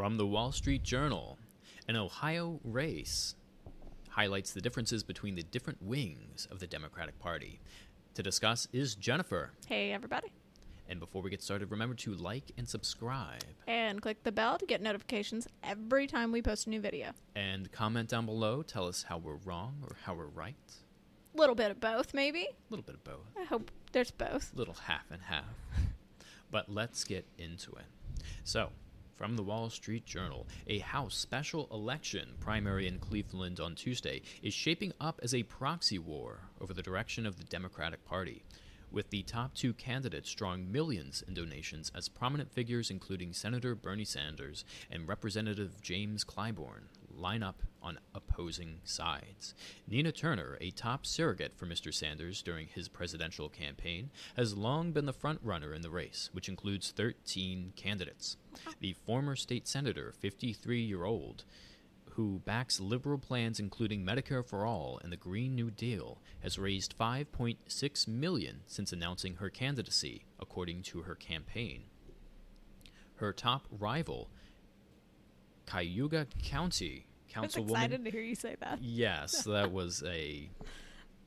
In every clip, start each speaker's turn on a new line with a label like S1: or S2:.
S1: From the Wall Street Journal, an Ohio race highlights the differences between the different wings of the Democratic Party. To discuss is Jennifer.
S2: Hey, everybody.
S1: And before we get started, remember to like and subscribe.
S2: And click the bell to get notifications every time we post a new video.
S1: And comment down below. Tell us how we're wrong or how we're right.
S2: A little bit of both, maybe.
S1: A little bit of both.
S2: I hope there's both.
S1: A little half and half. but let's get into it. So, from the Wall Street Journal, a House special election primary in Cleveland on Tuesday is shaping up as a proxy war over the direction of the Democratic Party. With the top two candidates drawing millions in donations as prominent figures including Senator Bernie Sanders and Representative James Clyburn line up on opposing sides. Nina Turner, a top surrogate for Mr. Sanders during his presidential campaign, has long been the front runner in the race, which includes 13 candidates. The former state senator, 53 year old, who backs liberal plans including Medicare for All and the Green New Deal, has raised 5.6 million since announcing her candidacy, according to her campaign. Her top rival, Cayuga County Councilwoman.
S2: excited to hear you say that.
S1: Yes, that was a.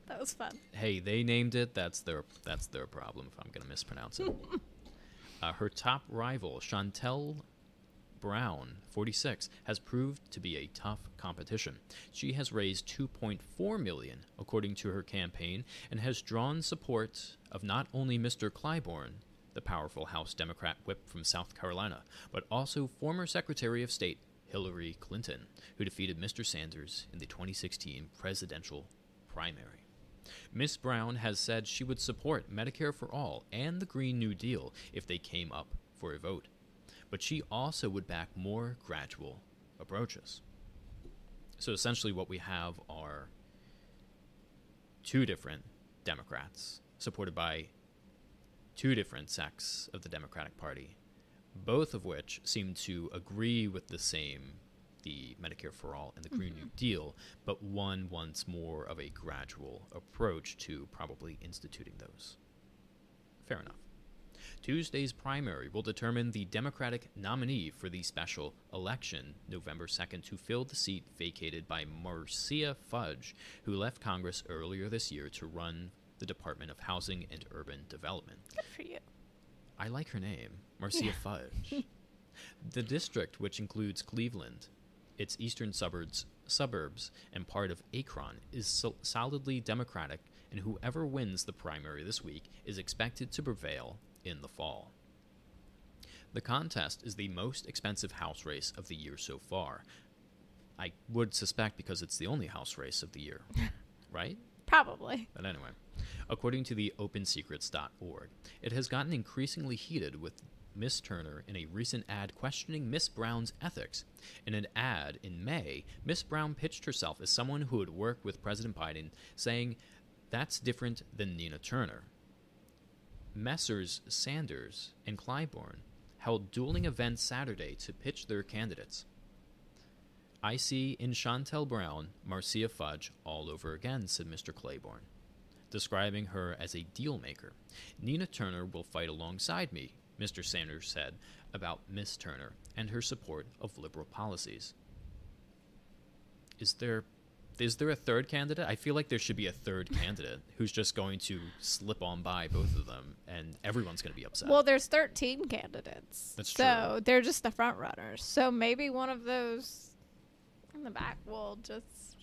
S2: That was fun.
S1: Hey, they named it. That's their that's their problem. If I'm going to mispronounce it. uh, her top rival, Shontel Brown, 46, has proved to be a tough competition. She has raised 2.4 million, according to her campaign, and has drawn support of not only Mr. Clyburn, the powerful House Democrat whip from South Carolina, but also former Secretary of State Hillary Clinton, who defeated Mr. Sanders in the 2016 presidential primary. Miss Brown has said she would support Medicare for All and the Green New Deal if they came up for a vote, but she also would back more gradual approaches. So essentially, what we have are two different Democrats supported by two different sects of the Democratic Party, both of which seem to agree with the same the Medicare for All and the Green New mm-hmm. Deal, but one wants more of a gradual approach to probably instituting those. Fair enough. Tuesday's primary will determine the Democratic nominee for the special election November 2nd to fill the seat vacated by Marcia Fudge, who left Congress earlier this year to run the Department of Housing and Urban Development.
S2: Good for you.
S1: I like her name, Marcia Fudge. the district, which includes Cleveland, its eastern suburbs, suburbs, and part of Akron, is sol- solidly Democratic, and whoever wins the primary this week is expected to prevail in the fall. The contest is the most expensive house race of the year so far. I would suspect because it's the only house race of the year, right?
S2: Probably.
S1: But anyway, according to the OpenSecrets.org, it has gotten increasingly heated with Miss Turner in a recent ad questioning Miss Brown's ethics. In an ad in May, Miss Brown pitched herself as someone who would work with President Biden, saying, That's different than Nina Turner. Messrs. Sanders and Clyburn held dueling events Saturday to pitch their candidates. I see in Shontel Brown Marcia Fudge all over again, said Mr. Clyburn, describing her as a deal maker. Nina Turner will fight alongside me, Mr. Sanders said about Miss Turner and her support of liberal policies. Is there is there a third candidate? I feel like there should be a third candidate who's just going to slip on by both of them and everyone's going to be upset.
S2: Well, there's 13 candidates.
S1: That's true.
S2: so they're just the front runners. So maybe one of those in the back will just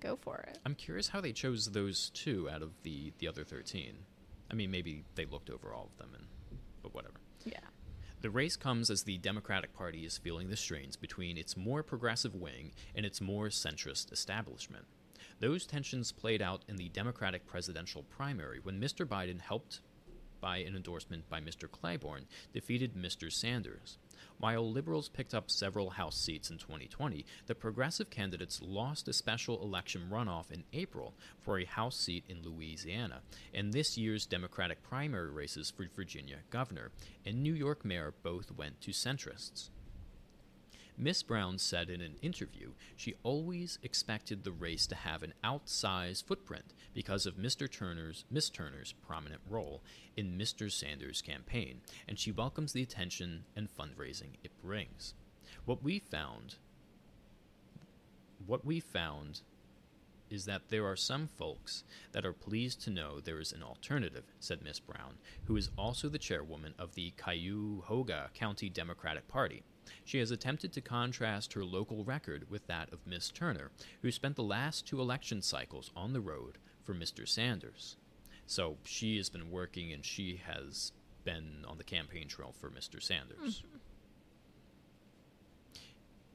S2: go for it.
S1: I'm curious how they chose those two out of the the other 13. I mean, maybe they looked over all of them and but whatever.
S2: Yeah.
S1: The race comes as the Democratic Party is feeling the strains between its more progressive wing and its more centrist establishment. Those tensions played out in the Democratic presidential primary when Mr. Biden, helped by an endorsement by Mr. Clyburn, defeated Mr. Sanders. While liberals picked up several House seats in 2020, the progressive candidates lost a special election runoff in April for a House seat in Louisiana, and this year's Democratic primary races for Virginia governor and New York mayor both went to centrists. Miss Brown said in an interview she always expected the race to have an outsized footprint because of Mr. Turner's Miss Turner's prominent role in Mr. Sanders' campaign, and she welcomes the attention and fundraising it brings. What we found what we found is that there are some folks that are pleased to know there is an alternative, said Miss Brown, who is also the chairwoman of the Cuyahoga County Democratic Party. She has attempted to contrast her local record with that of Miss Turner, who spent the last two election cycles on the road for Mr. Sanders. So she has been working and she has been on the campaign trail for Mr. Sanders. Mm-hmm.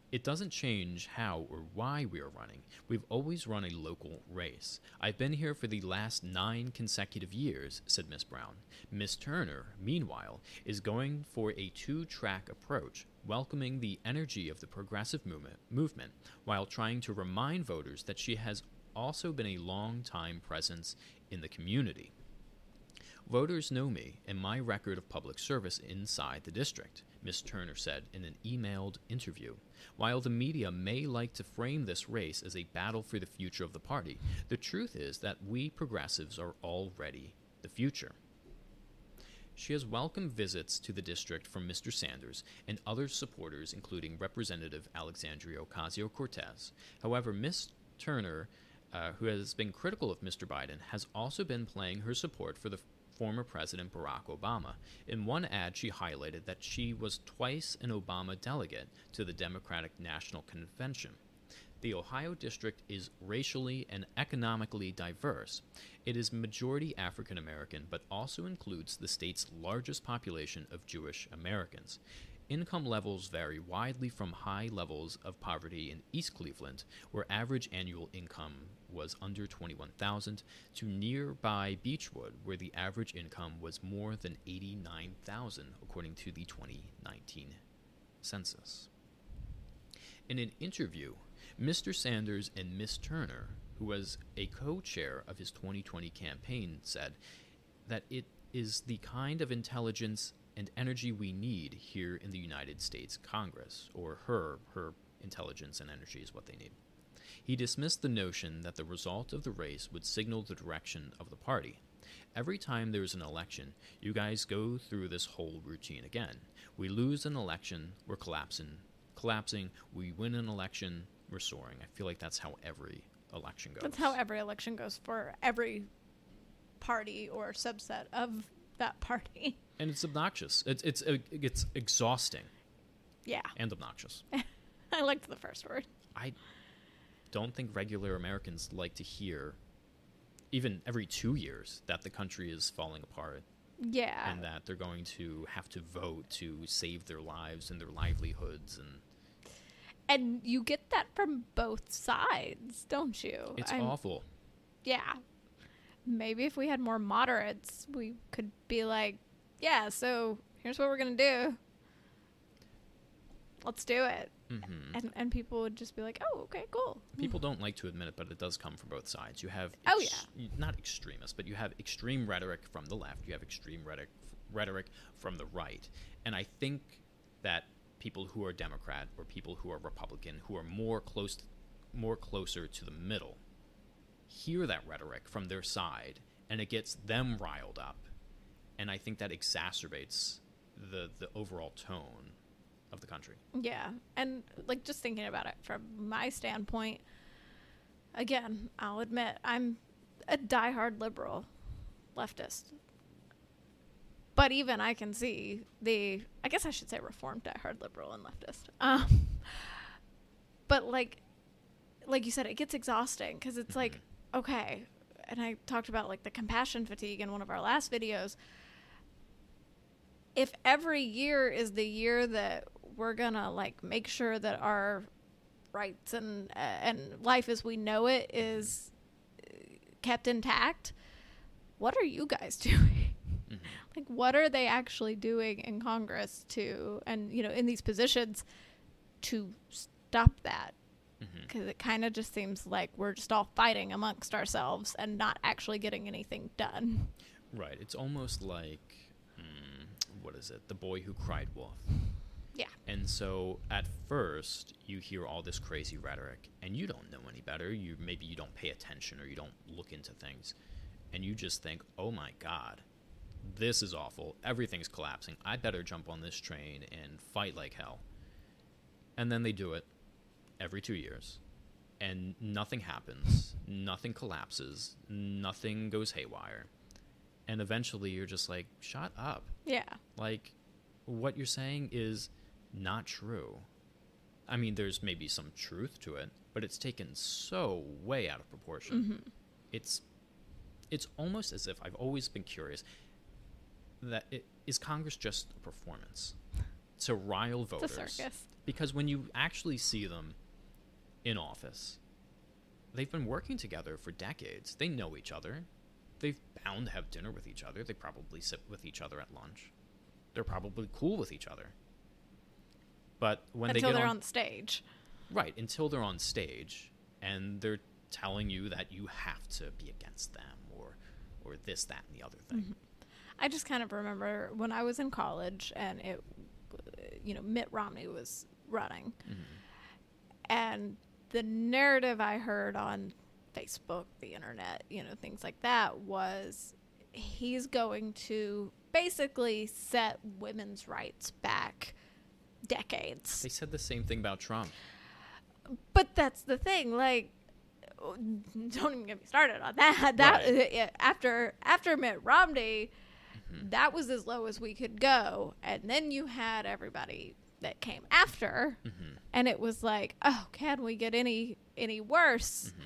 S1: It doesn't change how or why we are running. We've always run a local race. I've been here for the last nine consecutive years, said Miss Brown. Miss Turner, meanwhile, is going for a two track approach, welcoming the energy of the progressive movement, movement while trying to remind voters that she has also been a long time presence in the community. Voters know me and my record of public service inside the district, Miss Turner said in an emailed interview. While the media may like to frame this race as a battle for the future of the party, the truth is that we progressives are already the future. She has welcomed visits to the district from Mr. Sanders and other supporters, including Representative Alexandria Ocasio Cortez. However, Miss Turner, uh, who has been critical of Mr. Biden, has also been playing her support for the former President Barack Obama. In one ad, she highlighted that she was twice an Obama delegate to the Democratic National Convention. The Ohio district is racially and economically diverse. It is majority African American, but also includes the state's largest population of Jewish Americans. Income levels vary widely from high levels of poverty in East Cleveland, where average annual income was under 21,000, to nearby Beachwood, where the average income was more than 89,000 according to the 2019 census. In an interview, Mr. Sanders and Miss Turner, who was a co-chair of his 2020 campaign, said that it is the kind of intelligence and energy we need here in the United States Congress, or her, her intelligence and energy is what they need. He dismissed the notion that the result of the race would signal the direction of the party. Every time there's an election, you guys go through this whole routine again. We lose an election, we're collapsing, collapsing. We win an election, we're soaring. I feel like that's how every election goes.
S2: That's how every election goes for every party or subset of that party.
S1: and it's obnoxious. It's it's it's exhausting
S2: Yeah.
S1: and obnoxious.
S2: I liked the first word.
S1: I don't think regular Americans like to hear, even every two years, that the country is falling apart
S2: Yeah.
S1: and that they're going to have to vote to save their lives and their livelihoods, and
S2: and you get that from both sides, don't you?
S1: it's
S2: I'm-
S1: awful.
S2: Yeah. Maybe if we had more moderates, we could be like, yeah, so here's what we're going to do. Let's do it.
S1: hmm
S2: And, and people would just be like, oh, okay, cool.
S1: People don't like to admit it, but it does come from both sides. You have
S2: Oh,
S1: yeah, not extremists, but you have extreme rhetoric from the left. You have extreme rhetoric rhetoric from the right, and I think that people who are Democrat or people who are Republican, who are more close, more closer to the middle, hear that rhetoric from their side, and it gets them riled up, and I think that exacerbates the the overall tone of the country.
S2: Yeah. And like just thinking about it from my standpoint, again, I'll admit I'm a diehard liberal leftist. But even I can see the I guess I should say reformed diehard liberal and leftist. Um but like like you said it gets exhausting cuz it's like okay, and I talked about like the compassion fatigue in one of our last videos. If every year is the year that we're gonna like make sure that our rights and uh, and life as we know it is uh, kept intact, what are you guys doing? Like, what are they actually doing in Congress to and you know in these positions to stop that? Because it kind of just seems like we're just all fighting amongst ourselves and not actually getting anything done.
S1: Right. It's almost like mm, what is it? The boy who cried wolf.
S2: Yeah.
S1: And so at first you hear all this crazy rhetoric and you don't know any better. You maybe you don't pay attention or you don't look into things and you just think, "Oh my god. This is awful. Everything's collapsing. I better jump on this train and fight like hell." and then they do it every two years, and nothing happens, nothing collapses, nothing goes haywire, and eventually you're just like, shut up.
S2: Yeah.
S1: Like, what you're saying is not true. I mean, there's maybe some truth to it, but it's taken so way out of proportion.
S2: Mm-hmm.
S1: It's it's almost as if I've always been curious that it, is Congress just a performance to rile voters?
S2: circus.
S1: Because when you actually see them in office, they've been working together for decades. They know each other. They've bound to have dinner with each other. They probably sit with each other at lunch. They're probably cool with each other. But when
S2: Until
S1: they get
S2: they're
S1: on,
S2: on stage.
S1: right until they're on stage and they're telling you that you have to be against them or or this that and the other thing.
S2: Mm-hmm. I just kind of remember when I was in college and it, you know, Mitt Romney was running. Mm-hmm. And the narrative I heard on Facebook, the internet, you know, things like that was he's going to basically set women's rights back decades.
S1: They said the same thing about Trump.
S2: But that's the thing, like don't even get me started on that. That
S1: Right.
S2: yeah, after after Mitt Romney, Mm-hmm. that was as low as we could go, and then you had everybody that came after, mm-hmm. and it was like, oh, can we get any any worse? Mm-hmm.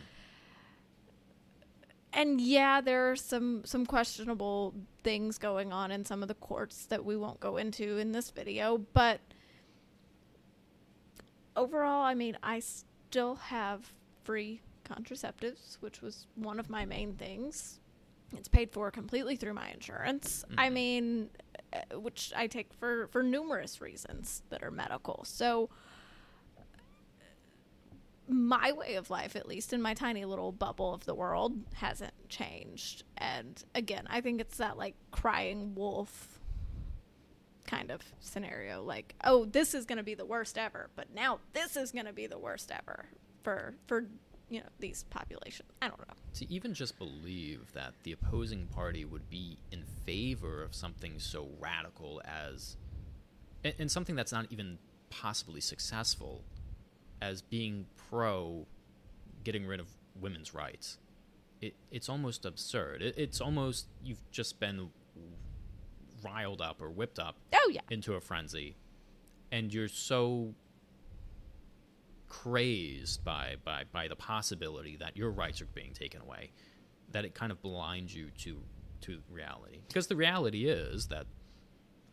S2: And yeah, there are some some questionable things going on in some of the courts that we won't go into in this video, but overall, I mean, I still have free contraceptives, which was one of my main things. It's paid for completely through my insurance. I
S1: Mhm.
S2: mean, uh, which I take for for numerous reasons that are medical. So my way of life, at least in my tiny little bubble of the world, hasn't changed. And again, I think it's that like crying wolf kind of scenario. Like, oh, this is going to be the worst ever, but now this is going to be the worst ever for for you know these populations. I don't know.
S1: To even just believe that the opposing party would be in favor of something so radical as, and, and something that's not even possibly successful, as being pro getting rid of women's rights, it, it's almost absurd. It, it's almost you've just been riled up or whipped up
S2: Oh yeah,
S1: into a frenzy and you're so crazed by, by, by the possibility that your rights are being taken away that it kind of blinds you to to reality. Because the reality is that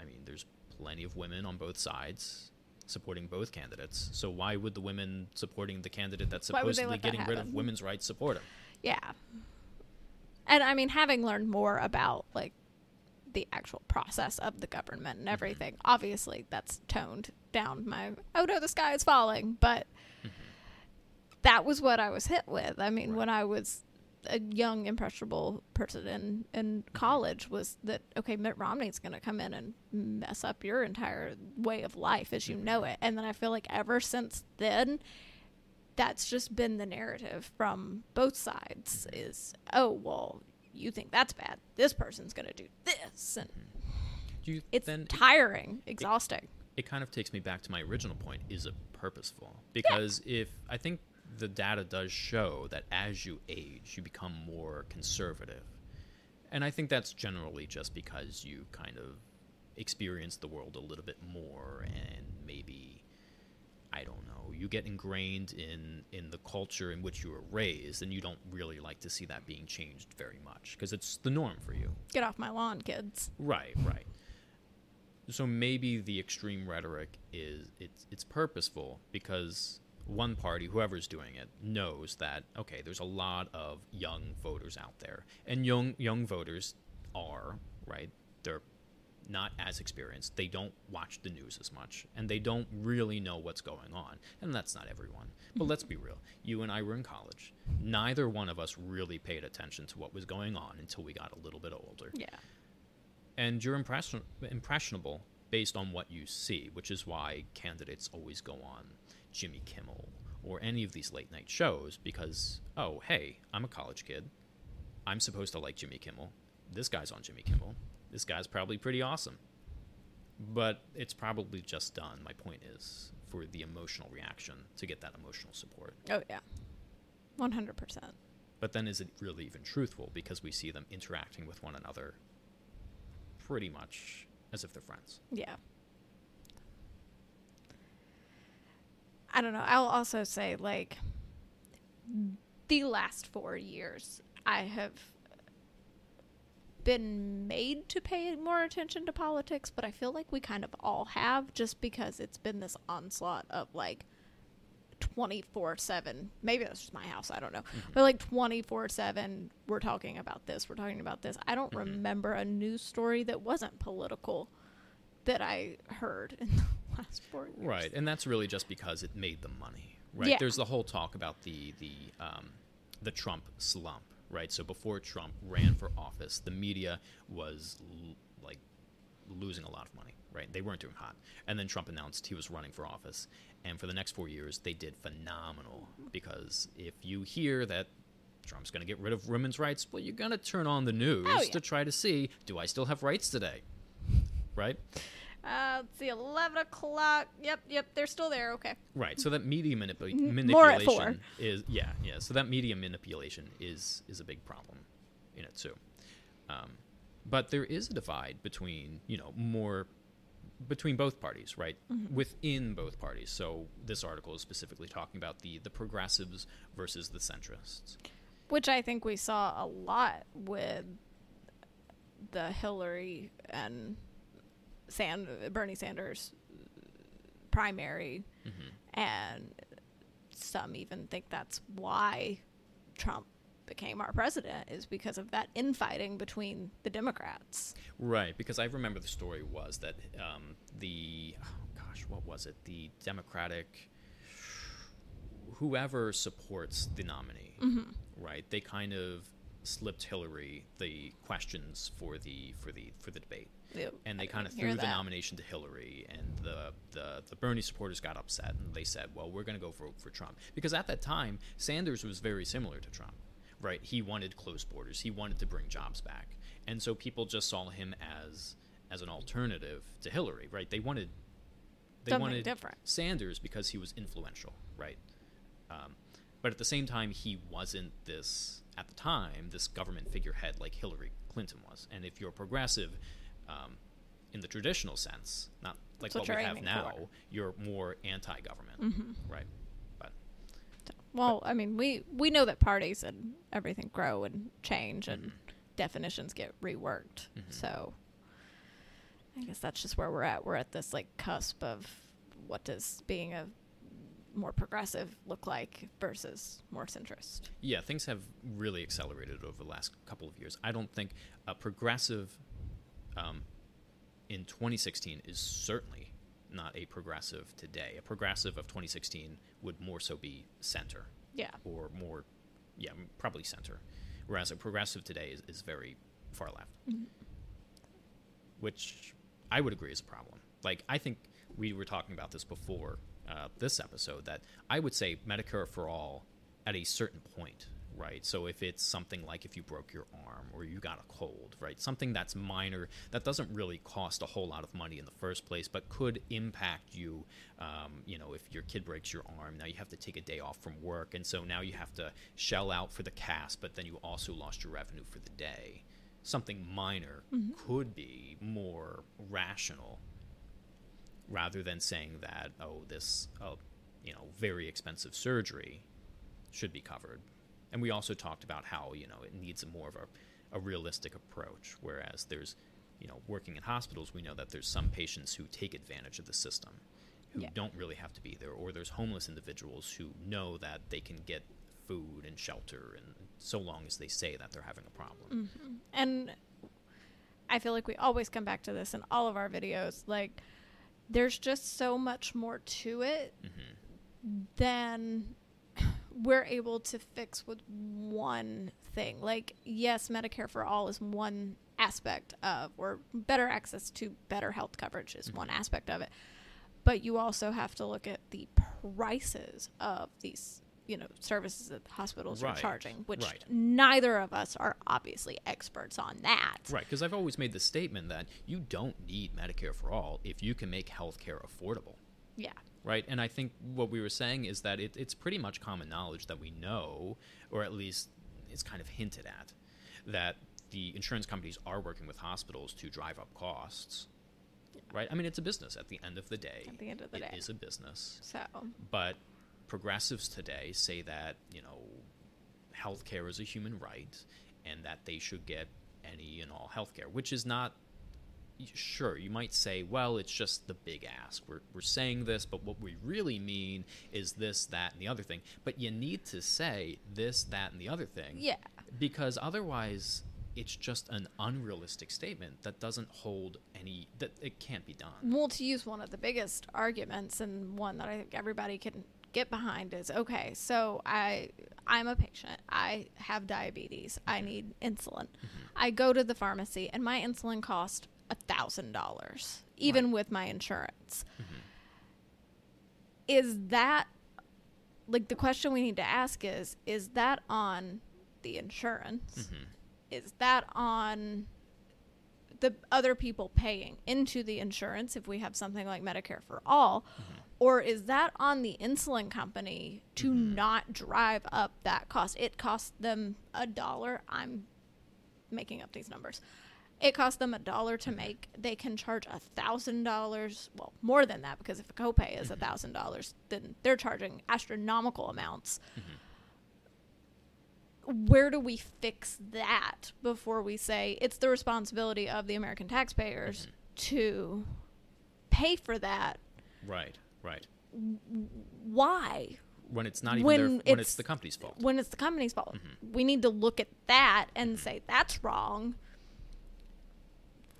S1: i mean there's plenty of women on both sides supporting both candidates. So why would the women supporting the candidate that's
S2: Why would they
S1: supposedly
S2: that
S1: getting rid of women's rights support him?
S2: Yeah. And I mean, having learned more about like the actual process of the government and everything, obviously that's toned down my oh no, the sky is falling. But mm-hmm. that was what I was hit with. I mean,
S1: Right.
S2: when I was a young impressionable person in in mm-hmm. college was that okay mitt romney's going to come in and mess up your entire way of life as you mm-hmm. know it and then i feel like ever since then that's just been the narrative from both sides is oh well you think that's bad. This person's going to do this and mm-hmm.
S1: do you
S2: it's
S1: then
S2: tiring exhausting.
S1: it kind of takes me back to my original point is it purposeful? Because if i think the data does show that as you age you become more conservative. And i think that's generally just because you kind of experience the world a little bit more and maybe i don't know you get ingrained in in the culture in which you were raised and you don't really like to see that being changed very much because it's the norm for you
S2: get off my lawn kids
S1: Right, right. So maybe the extreme rhetoric is it's it's purposeful because one party, whoever's doing it, knows that okay, there's a lot of young voters out there, and young young voters are right. They're not as experienced. They don't watch the news as much, and they don't really know what's going on. And that's not everyone. But let's be real. You and I were in college. Neither one of us really paid attention to what was going on until we got a little bit older
S2: yeah
S1: and you're impression- impressionable based on what you see, which is why candidates always go on Jimmy Kimmel or any of these late night shows because, oh, hey, I'm a college kid. I'm supposed to like Jimmy Kimmel. This guy's on Jimmy Kimmel. This guy's probably pretty awesome. But it's probably just done, my point is, for the emotional reaction to get that emotional support.
S2: Oh yeah, one hundred percent.
S1: But then is it really even truthful because we see them interacting with one another pretty much as if they're friends.
S2: Yeah. I don't know. I'll also say like the last 4 years I have been made to pay more attention to politics, but I feel like we kind of all have just because it's been this onslaught of like 24 7 maybe that's just my house i don't know
S1: Mm-hmm.
S2: but like 24 7 we're talking about this we're talking about this i don't
S1: Mhm.
S2: remember a news story that wasn't political that i heard in the last four years
S1: Right, and that's really just because it made them money. Right.
S2: Yeah.
S1: There's the whole talk about the the um, the Trump slump. Right. So before Trump ran for office, the media was l- like losing a lot of money. Right. They weren't doing hot, and then Trump announced he was running for office, and for the next four years they did phenomenal because if you hear that. Trump's going to get rid of women's rights. Well, you're going to turn on the news
S2: Oh, yeah.
S1: to try to see, do I still have rights today? Right?
S2: Uh, let's see 11 o'clock yep yep they're still there okay
S1: Right. So that media manip-
S2: M- more at four.
S1: manipulation is yeah yeah. So that media manipulation is is a big problem in it too. Um, but there is a divide between you know more between both parties, right?
S2: Mm-hmm.
S1: Within both parties. So this article is specifically talking about the the progressives versus the centrists.
S2: which i think we saw a lot with the hillary and Sand- bernie sanders primary
S1: hmm
S2: and some even think that's why Trump became our president is because of that infighting between the Democrats.
S1: Right, because I remember the story was that um, the oh gosh, what was it? The Democratic whoever supports the nominee,
S2: Mm-hmm.
S1: right? They kind of slipped Hillary the questions for the for the for the debate,
S2: Ew,
S1: and they kind of threw the nomination to Hillary, and the, the the Bernie supporters got upset, and they said, "Well, we're going to go for for Trump," because at that time Sanders was very similar to Trump, right? He wanted closed borders, he wanted to bring jobs back, and so people just saw him as as an alternative to Hillary, right? They wanted they
S2: Something
S1: wanted
S2: different.
S1: Sanders because he was influential, right? Um, but at the same time, he wasn't this at the time this government figurehead like Hillary Clinton was. And if you're progressive, um, in the traditional sense, not like
S2: what
S1: what, we have now,
S2: for.
S1: you're more anti-government,
S2: Mhm.
S1: right? But
S2: Well, I mean, we we know that parties and everything grow and change and
S1: Mhm.
S2: definitions get reworked.
S1: Mhm.
S2: So I guess that's just where we're at. We're at this like cusp of what does being a more progressive look like versus more centrist.
S1: yeah, things have really accelerated over the last couple of years. I don't think a progressive um, in 2016 is certainly not a progressive today. A progressive of 2016 would more so be center.
S2: Yeah.
S1: or more, yeah, probably center. Whereas a progressive today is, is very far left,
S2: Mhm.
S1: which I would agree is a problem. Like, I think we were talking about this before uh, this episode that I would say Medicare for all at a certain point, right? So if it's something like if you broke your arm or you got a cold, right? Something that's minor that doesn't really cost a whole lot of money in the first place, but could impact you. Um, you know, if your kid breaks your arm, now you have to take a day off from work, and so now you have to shell out for the cast, but then you also lost your revenue for the day. Something minor
S2: Mhm.
S1: could be more rational rather than saying that oh this uh, you know very expensive surgery should be covered and we also talked about how you know it needs a more of a, a realistic approach whereas there's you know working in hospitals we know that there's some patients who take advantage of the system who
S2: Yeah.
S1: don't really have to be there or there's homeless individuals who know that they can get food and shelter and so long as they say that they're having a problem
S2: hmm And I feel like we always come back to this in all of our videos. Like, there's just so much more to it
S1: hmm
S2: than we're able to fix with one thing. Like, yes, Medicare for all is one aspect of, or better access to better health coverage is one
S1: Mhm.
S2: aspect of it. But you also have to look at the prices of these, you know, services that hospitals
S1: Right,
S2: are charging, which
S1: right.
S2: neither of us are obviously experts on that.
S1: Right, because I've always made the statement that you don't need Medicare for all if you can make healthcare affordable.
S2: Yeah.
S1: Right? And I think what we were saying is that it, it's pretty much common knowledge that we know, or at least it's kind of hinted at, that the insurance companies are working with hospitals to drive up costs, right? I mean, it's a business at the end of the day.
S2: At the end of the
S1: It
S2: day.
S1: is a business.
S2: So
S1: But progressives today say that, you know, healthcare is a human right and that they should get any and all healthcare, which is not sure you might say well it's just the big ask we're, we're saying this but what we really mean is this that and the other thing but you need to say this that and the other thing
S2: yeah,
S1: because otherwise it's just an unrealistic statement that doesn't hold any that it can't be done
S2: well, to use one of the biggest arguments and one that I think everybody can get behind is okay. So I I'm a patient. I have diabetes. I mm-hmm. need insulin. Mm-hmm. I go to the pharmacy and my insulin cost a thousand dollars, even
S1: Right.
S2: with my insurance. Mm-hmm. Is that like the question we need to ask is is that on the insurance?
S1: Mhm.
S2: Is that on the other people paying into the insurance if we have something like Medicare for all? Mm-hmm. Or is that on the insulin company to mm-hmm. not drive up that cost? It costs them a dollar. I'm making up these numbers. It costs them a dollar to mm-hmm. make. They can charge a thousand dollars. Well, more than that because if a copay is a mm-hmm. thousand dollars, then they're charging astronomical amounts. Mm-hmm. Where do we fix that before we say it's the responsibility of the American taxpayers to pay for that?
S1: right right
S2: Why?
S1: when it's not even
S2: When
S1: their, when
S2: it's-
S1: it's the company's fault
S2: when it's the company's fault.
S1: Mm-hmm.
S2: We need to look at that and say that's wrong.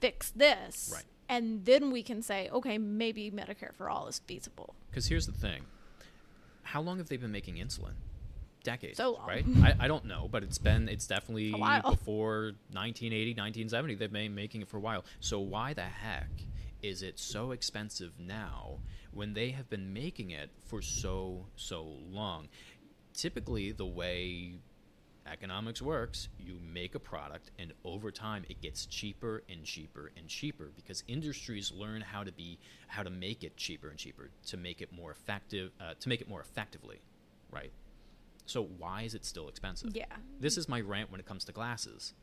S2: Fix this.
S1: Right.
S2: And then we can say, okay, maybe Medicare for all is feasible.
S1: Because here's the thing: how long have they been making insulin? Decades,
S2: So long.
S1: right? I, I don't know, but it's been it's definitely before 1980, 1970. They've been making it for a while. So why the heck is it so expensive now when they have been making it for so so long? Typically, the way economics works, you make a product and over time it gets cheaper and cheaper and cheaper because industries learn how to be how to make it cheaper and cheaper to make it more effective uh, to make it more effectively, right? So why is it still expensive?
S2: Yeah.
S1: This is my rant when it comes to glasses.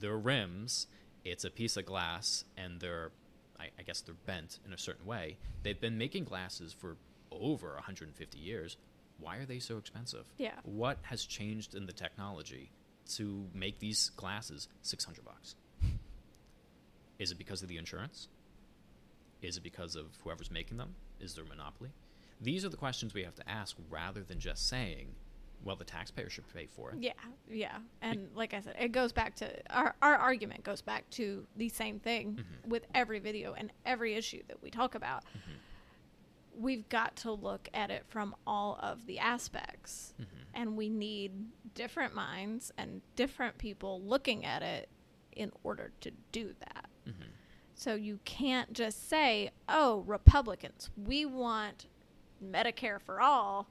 S1: The rims, it's a piece of glass and they're I, I guess they're bent in a certain way. They've been making glasses for over 150 years. Why are they so expensive?
S2: Yeah.
S1: What has changed in the technology to make these glasses 600 bucks? Is it because of the insurance? Is it because of whoever's making them? Is there a monopoly? These are the questions we have to ask rather than just saying, well, the taxpayer should pay for it.
S2: Yeah, yeah. And like I said, it goes back to our, our argument goes back to the same thing
S1: Mhm.
S2: with every video and every issue that we talk about. We've got to look at it from all of the aspects.
S1: Mhm.
S2: And we need different minds and different people looking at it in order to do that.
S1: Mhm.
S2: So you can't just say, "Oh, Republicans, we want Medicare for all."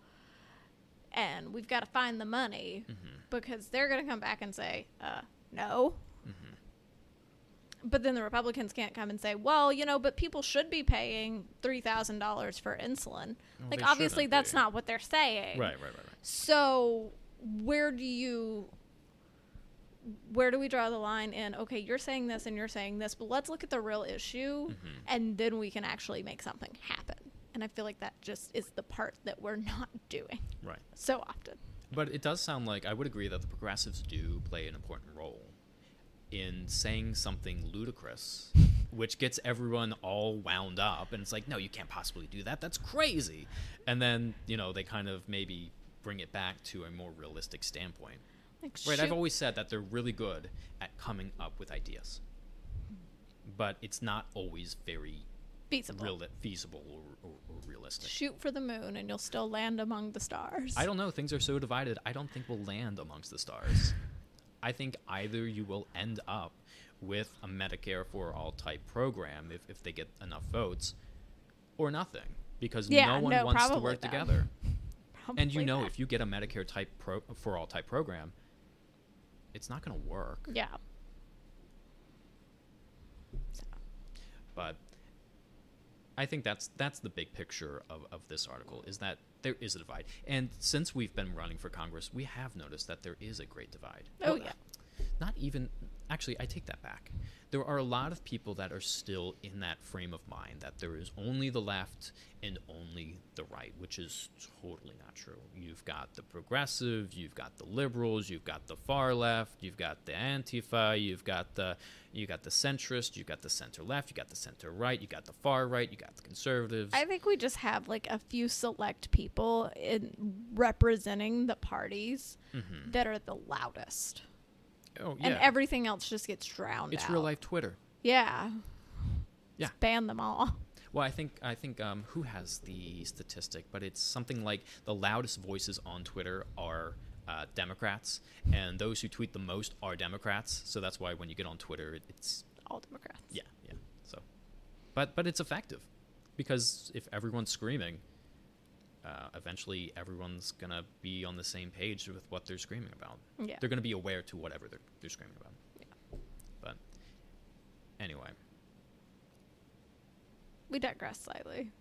S2: And we've got to find the money
S1: Mhm.
S2: because they're going to come back and say, uh, no. But then the Republicans can't come and say, well, you know, but people should be paying $3,000 for insulin.
S1: Well,
S2: like, obviously, that's
S1: be.
S2: not what they're saying.
S1: Right, right, right, right.
S2: So, where do you. Where do we draw the line in? Okay, you're saying this and you're saying this, but let's look at the real issue
S1: Mhm.
S2: and then we can actually make something happen. And I feel like that just is the part that we're not doing
S1: Right.
S2: so often.
S1: But it does sound like I would agree that the progressives do play an important role in saying something ludicrous, which gets everyone all wound up. And it's like, no, you can't possibly do that. That's crazy. And then, you know, they kind of maybe bring it back to a more realistic standpoint.
S2: Like,
S1: Right. I've always said that they're really good at coming up with ideas, but it's not always very
S2: feasible.
S1: real, feasible or, or, or realistic.
S2: Shoot for the moon and you'll still land among the stars.
S1: I don't know. Things are so divided. I don't think we'll land amongst the stars. I think either you will end up with a Medicare for all type program if, if they get enough votes, or nothing, because
S2: Yeah,
S1: no one
S2: no,
S1: wants to work together. and you know, if you get a Medicare type pro, for all type program, it's not going to work.
S2: Yeah. So,
S1: But I think that's that's the big picture of, of this article is that there is a divide, and since we've been running for Congress, we have noticed that there is a great divide.
S2: Oh,
S1: Well,
S2: yeah.
S1: Not even actually, I take that back. There are a lot of people that are still in that frame of mind that there is only the left and only the right, which is totally not true. You've got the progressive, you've got the liberals, you've got the far left, you've got the antifa, you've got the you got the centrist, you've got the center left, you got the center right, you got the far right, you got the conservatives.
S2: I think we just have like a few select people in representing the parties
S1: Mhm.
S2: that are the loudest,
S1: Oh yeah,
S2: and everything else just gets drowned
S1: it's
S2: out.
S1: real life Twitter.
S2: Yeah.
S1: Yeah.
S2: Just ban them all.
S1: Well, I think I think um, who has the statistic, but it's something like the loudest voices on Twitter are uh, Democrats, and those who tweet the most are Democrats. So that's why when you get on Twitter, it, it's
S2: All Democrats.
S1: yeah, yeah. So, but but it's effective because if everyone's screaming, uh, eventually everyone's gonna be on the same page with what they're screaming about.
S2: Yeah.
S1: They're gonna be aware to whatever they're they're screaming about.
S2: Yeah.
S1: But anyway.
S2: We digress slightly.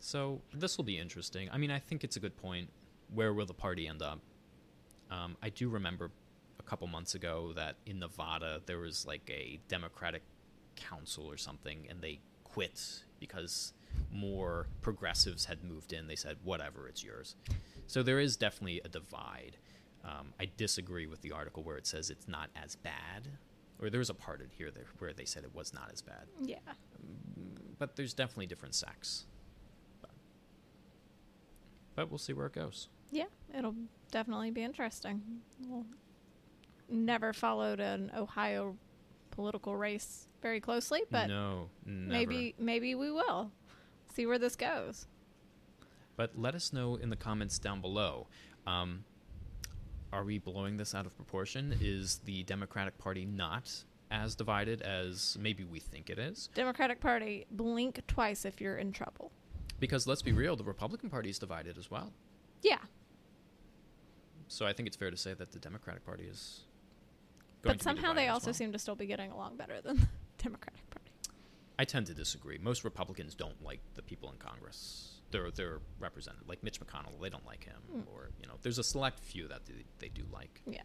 S1: So this will be interesting. I mean, I think it's a good point. Where will the party end up? Um, I do remember a couple months ago that in Nevada there was like a Democratic council or something, and they quit because more progressives had moved in. They said, "Whatever, it's yours." So there is definitely a divide. Um, I disagree with the article where it says it's not as bad, or there was a part in here there where they said it was not as bad
S2: Yeah.
S1: but there's definitely different sects. But, but we'll see where it goes.
S2: Yeah. It'll definitely be interesting. We'll never followed an Ohio political race very closely, but
S1: no, never.
S2: maybe maybe we will. See where this goes.
S1: But let us know in the comments down below. Um, are we blowing this out of proportion? Is the Democratic Party not as divided as maybe we think it is?
S2: Democratic Party, blink twice if you're in trouble.
S1: Because let's be real, the Republican Party is divided as well.
S2: Yeah.
S1: So I think it's fair to say that the Democratic Party is. Going
S2: But somehow they also
S1: well.
S2: seem to still be getting along better than the Democratic Party.
S1: I tend to disagree. Most Republicans don't like the people in Congress. They're they're represented like Mitch McConnell. They don't like him,
S2: Mm.
S1: or you know, there's a select few that they, they do like.
S2: Yeah.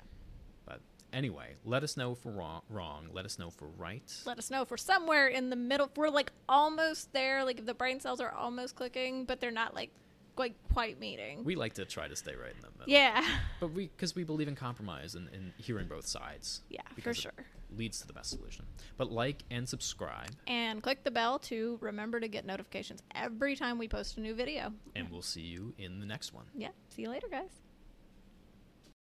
S1: But anyway, let us know if we're wrong. Wrong. Let us know if we're right.
S2: Let us know if we're somewhere in the middle. If we're like almost there, like if the brain cells are almost clicking, but they're not like quite quite meeting.
S1: We like to try to stay right in the middle.
S2: yeah.
S1: But we because we believe in compromise and, and hearing both sides.
S2: Yeah, for
S1: because it
S2: sure.
S1: Leads to the best solution. But like and subscribe,
S2: And click the bell to remember to get notifications every time we post a new video.
S1: and we'll see you in the next one.
S2: Yeah. See you later, guys.